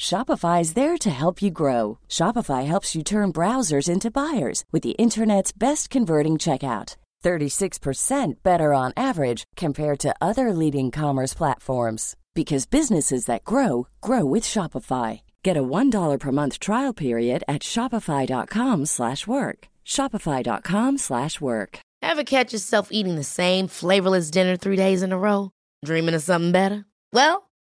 Shopify is there to help you grow. Shopify helps you turn browsers into buyers with the internet's best converting checkout. 36% better on average compared to other leading commerce platforms because businesses that grow grow with Shopify. Get a $1 per month trial period at shopify.com/work. shopify.com/work. Ever catch yourself eating the same flavorless dinner 3 days in a row, dreaming of something better? Well,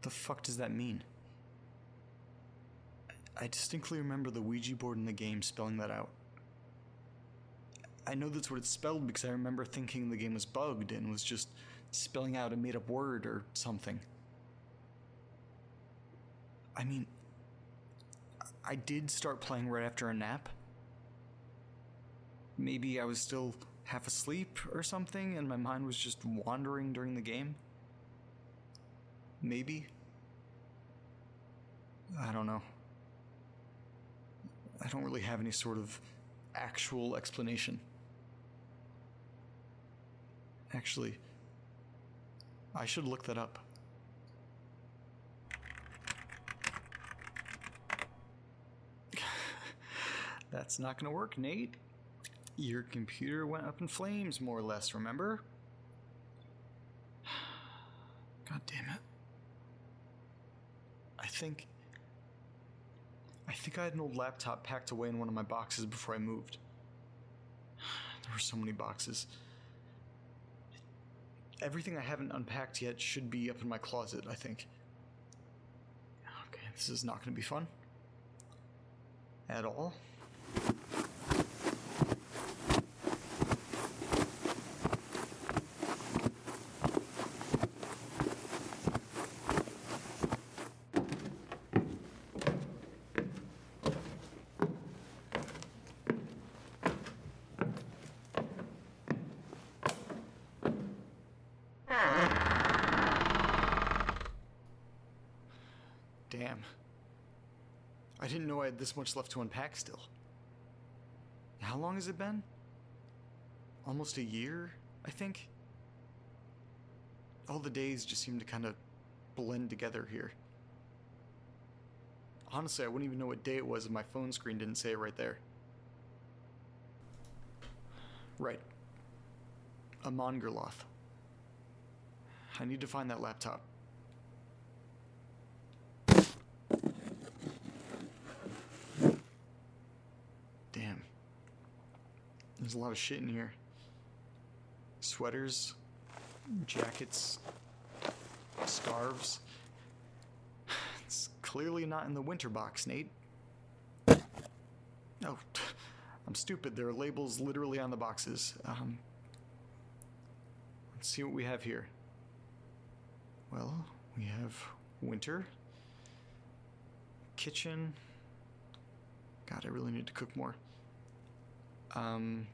What the fuck does that mean? I distinctly remember the Ouija board in the game spelling that out. I know that's what it's spelled because I remember thinking the game was bugged and was just spelling out a made up word or something. I mean, I did start playing right after a nap. Maybe I was still half asleep or something and my mind was just wandering during the game. Maybe. I don't know. I don't really have any sort of actual explanation. Actually, I should look that up. That's not gonna work, Nate. Your computer went up in flames, more or less, remember? God damn it. I think. I think I had an old laptop packed away in one of my boxes before I moved. There were so many boxes. Everything I haven't unpacked yet should be up in my closet, I think. Okay, this is not going to be fun. at all. Damn. I didn't know I had this much left to unpack still. How long has it been? Almost a year, I think? All the days just seem to kind of blend together here. Honestly, I wouldn't even know what day it was if my phone screen didn't say it right there. Right. A Mongerloth. I need to find that laptop. Damn. There's a lot of shit in here. Sweaters, jackets, scarves. It's clearly not in the winter box, Nate. Oh, I'm stupid. There are labels literally on the boxes. Um, let's see what we have here. Well, we have winter, kitchen. God, I really need to cook more. Um,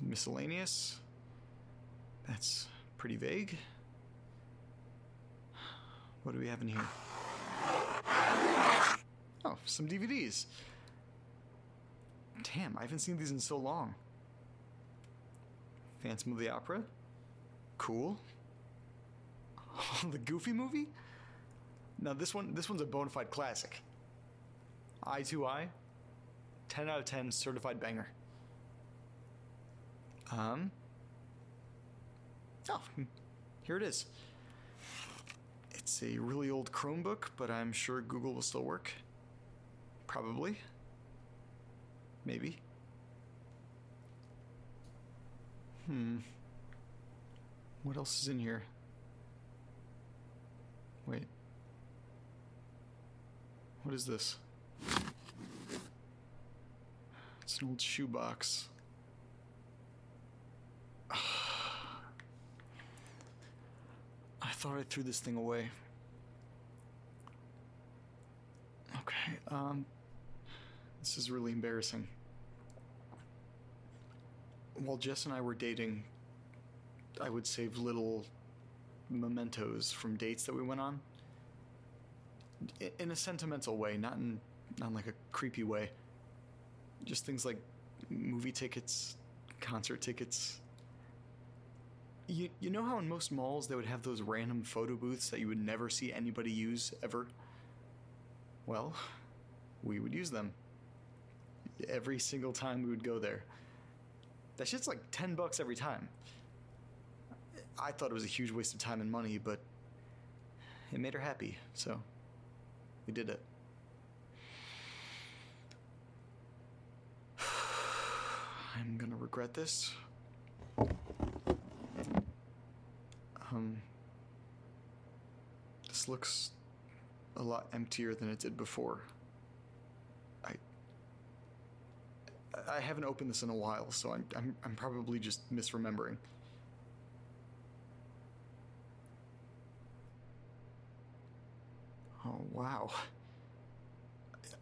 miscellaneous. That's pretty vague. What do we have in here? Oh, some DVDs. Damn, I haven't seen these in so long. Phantom of the Opera? Cool. the Goofy movie? Now this one this one's a bona fide classic. Eye to Eye, 10 out of 10 certified banger. Um Oh, here it is. It's a really old Chromebook, but I'm sure Google will still work. Probably. Maybe. Hmm. What else is in here? Wait. What is this? It's an old shoebox. I thought I threw this thing away. Okay, um. This is really embarrassing. While Jess and I were dating, I would save little mementos from dates that we went on. In a sentimental way, not in not in like a creepy way. Just things like movie tickets, concert tickets. You, you know how in most malls they would have those random photo booths that you would never see anybody use ever? Well, we would use them. Every single time we would go there. That shit's like 10 bucks every time. I thought it was a huge waste of time and money, but it made her happy, so we did it. I'm gonna regret this. Um, this looks a lot emptier than it did before. I I haven't opened this in a while, so I'm I'm, I'm probably just misremembering. Oh wow.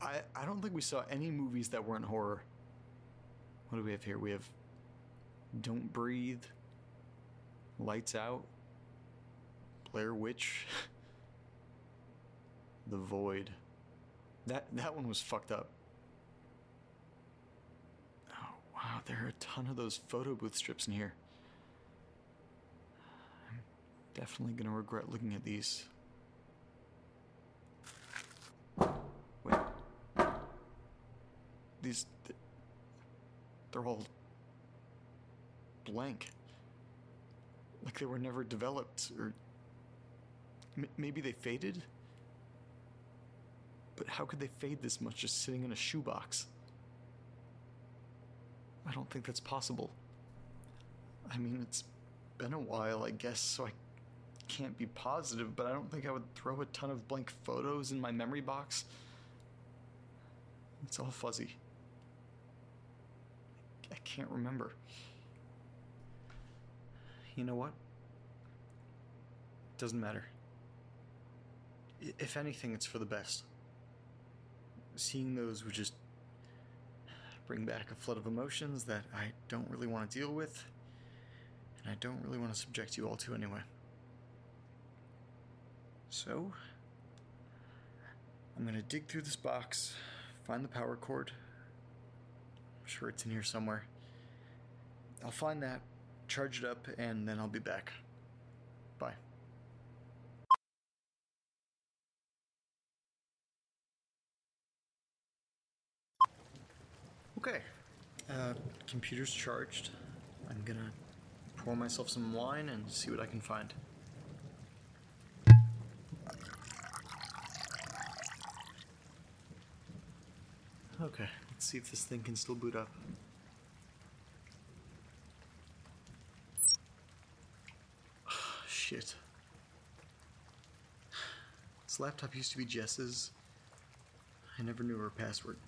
I I don't think we saw any movies that weren't horror. What do we have here? We have Don't Breathe, Lights Out, Blair Witch, The Void. That that one was fucked up. Oh wow, there are a ton of those photo booth strips in here. I'm definitely gonna regret looking at these. Wait. these they're all blank. Like they were never developed or m- maybe they faded? But how could they fade this much just sitting in a shoebox? I don't think that's possible. I mean, it's been a while, I guess, so I can't be positive, but I don't think I would throw a ton of blank photos in my memory box. It's all fuzzy. I can't remember. You know what? Doesn't matter. If anything, it's for the best. Seeing those would just bring back a flood of emotions that I don't really want to deal with, and I don't really want to subject you all to anyway. So, I'm gonna dig through this box, find the power cord. I'm sure it's in here somewhere. I'll find that, charge it up, and then I'll be back. Bye. Okay, uh, computer's charged. I'm gonna pour myself some wine and see what I can find. Okay, let's see if this thing can still boot up. Oh, Shit. This laptop used to be Jess's. I never knew her password.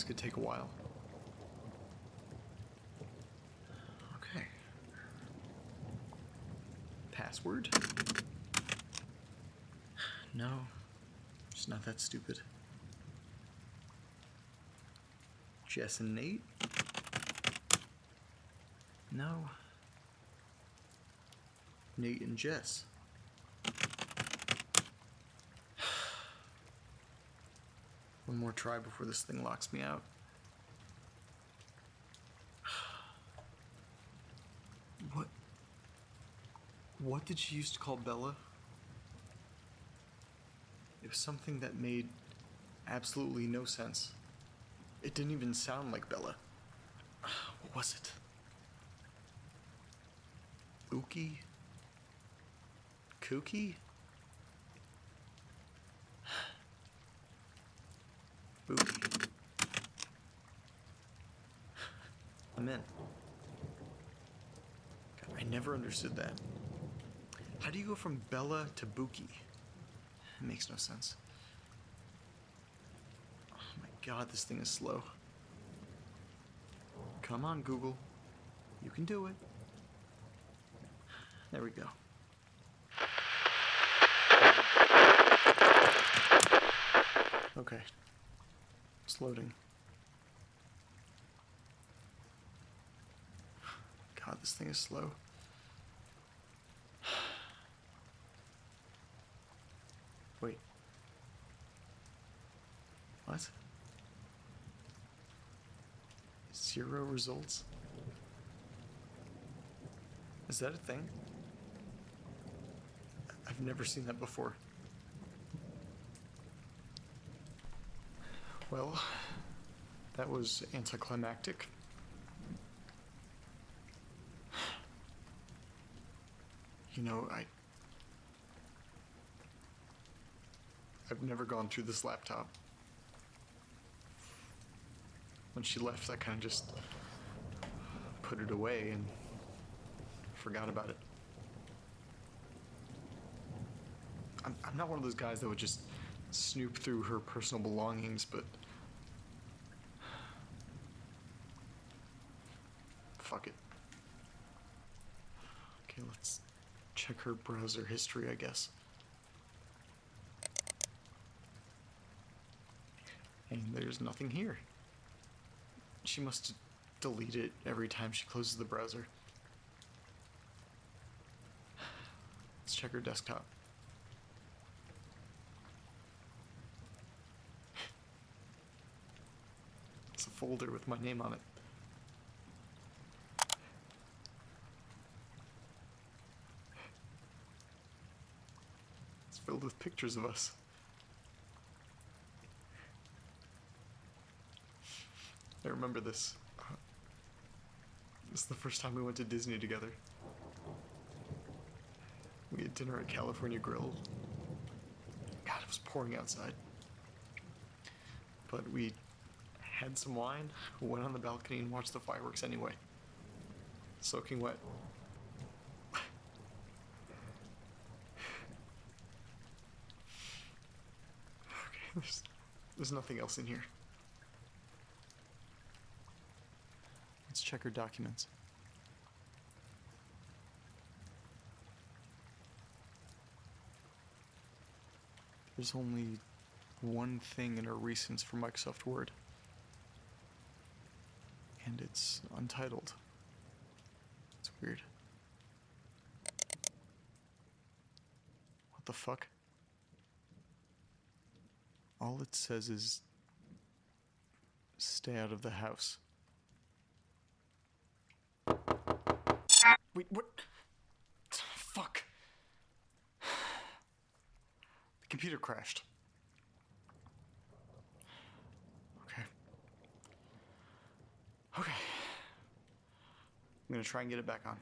This could take a while. Okay. Password? No, it's not that stupid. Jess and Nate? No. Nate and Jess. One more try before this thing locks me out. What? What did she used to call Bella? It was something that made absolutely no sense. It didn't even sound like Bella. What was it? Ookie? Kooky? Bookie. I'm in. God, I never understood that. How do you go from Bella to Buki? It makes no sense. Oh my god, this thing is slow. Come on, Google. You can do it. There we go. Okay. It's loading. God, this thing is slow. Wait. What? Zero results? Is that a thing? I've never seen that before. Well, that was anticlimactic. You know, I. I've never gone through this laptop. When she left, I kind of just put it away and forgot about it. I'm, I'm not one of those guys that would just snoop through her personal belongings, but. Fuck it. Okay, let's check her browser history, I guess. And there's nothing here. She must delete it every time she closes the browser. Let's check her desktop. It's a folder with my name on it. It's filled with pictures of us. I remember this. This is the first time we went to Disney together. We had dinner at California Grill. God, it was pouring outside. But we had some wine, went on the balcony, and watched the fireworks anyway. Soaking wet. Okay, there's, There's nothing else in here. Let's check her documents. There's only one thing in her recents for Microsoft Word. And it's untitled. It's weird. What the fuck? All it says is stay out of the house. Wait, what? Fuck. The computer crashed. Okay. Okay. I'm gonna try and get it back on.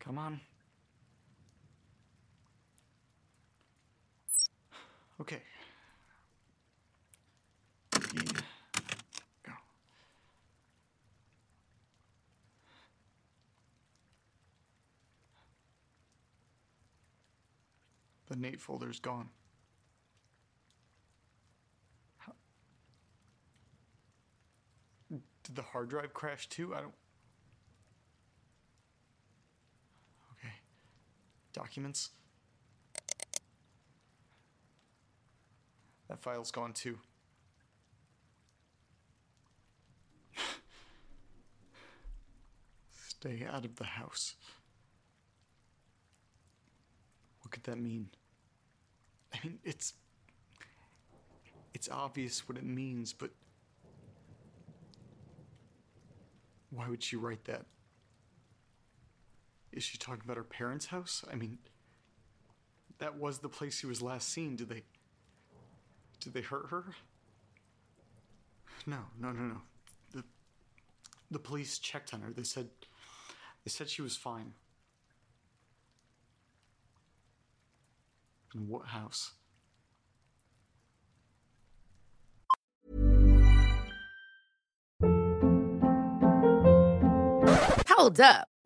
Come on. Okay. The Nate folder's gone. How- Did the hard drive crash too? I don't. Okay. Documents. That file's gone too. Stay out of the house. What could that mean? I mean, it's. It's obvious what it means, but. Why would she write that? Is she talking about her parents' house? I mean, that was the place she was last seen. Did they. Did they hurt her? No, no, no, no. The the police checked on her. They said they said she was fine. In what house? Hold up.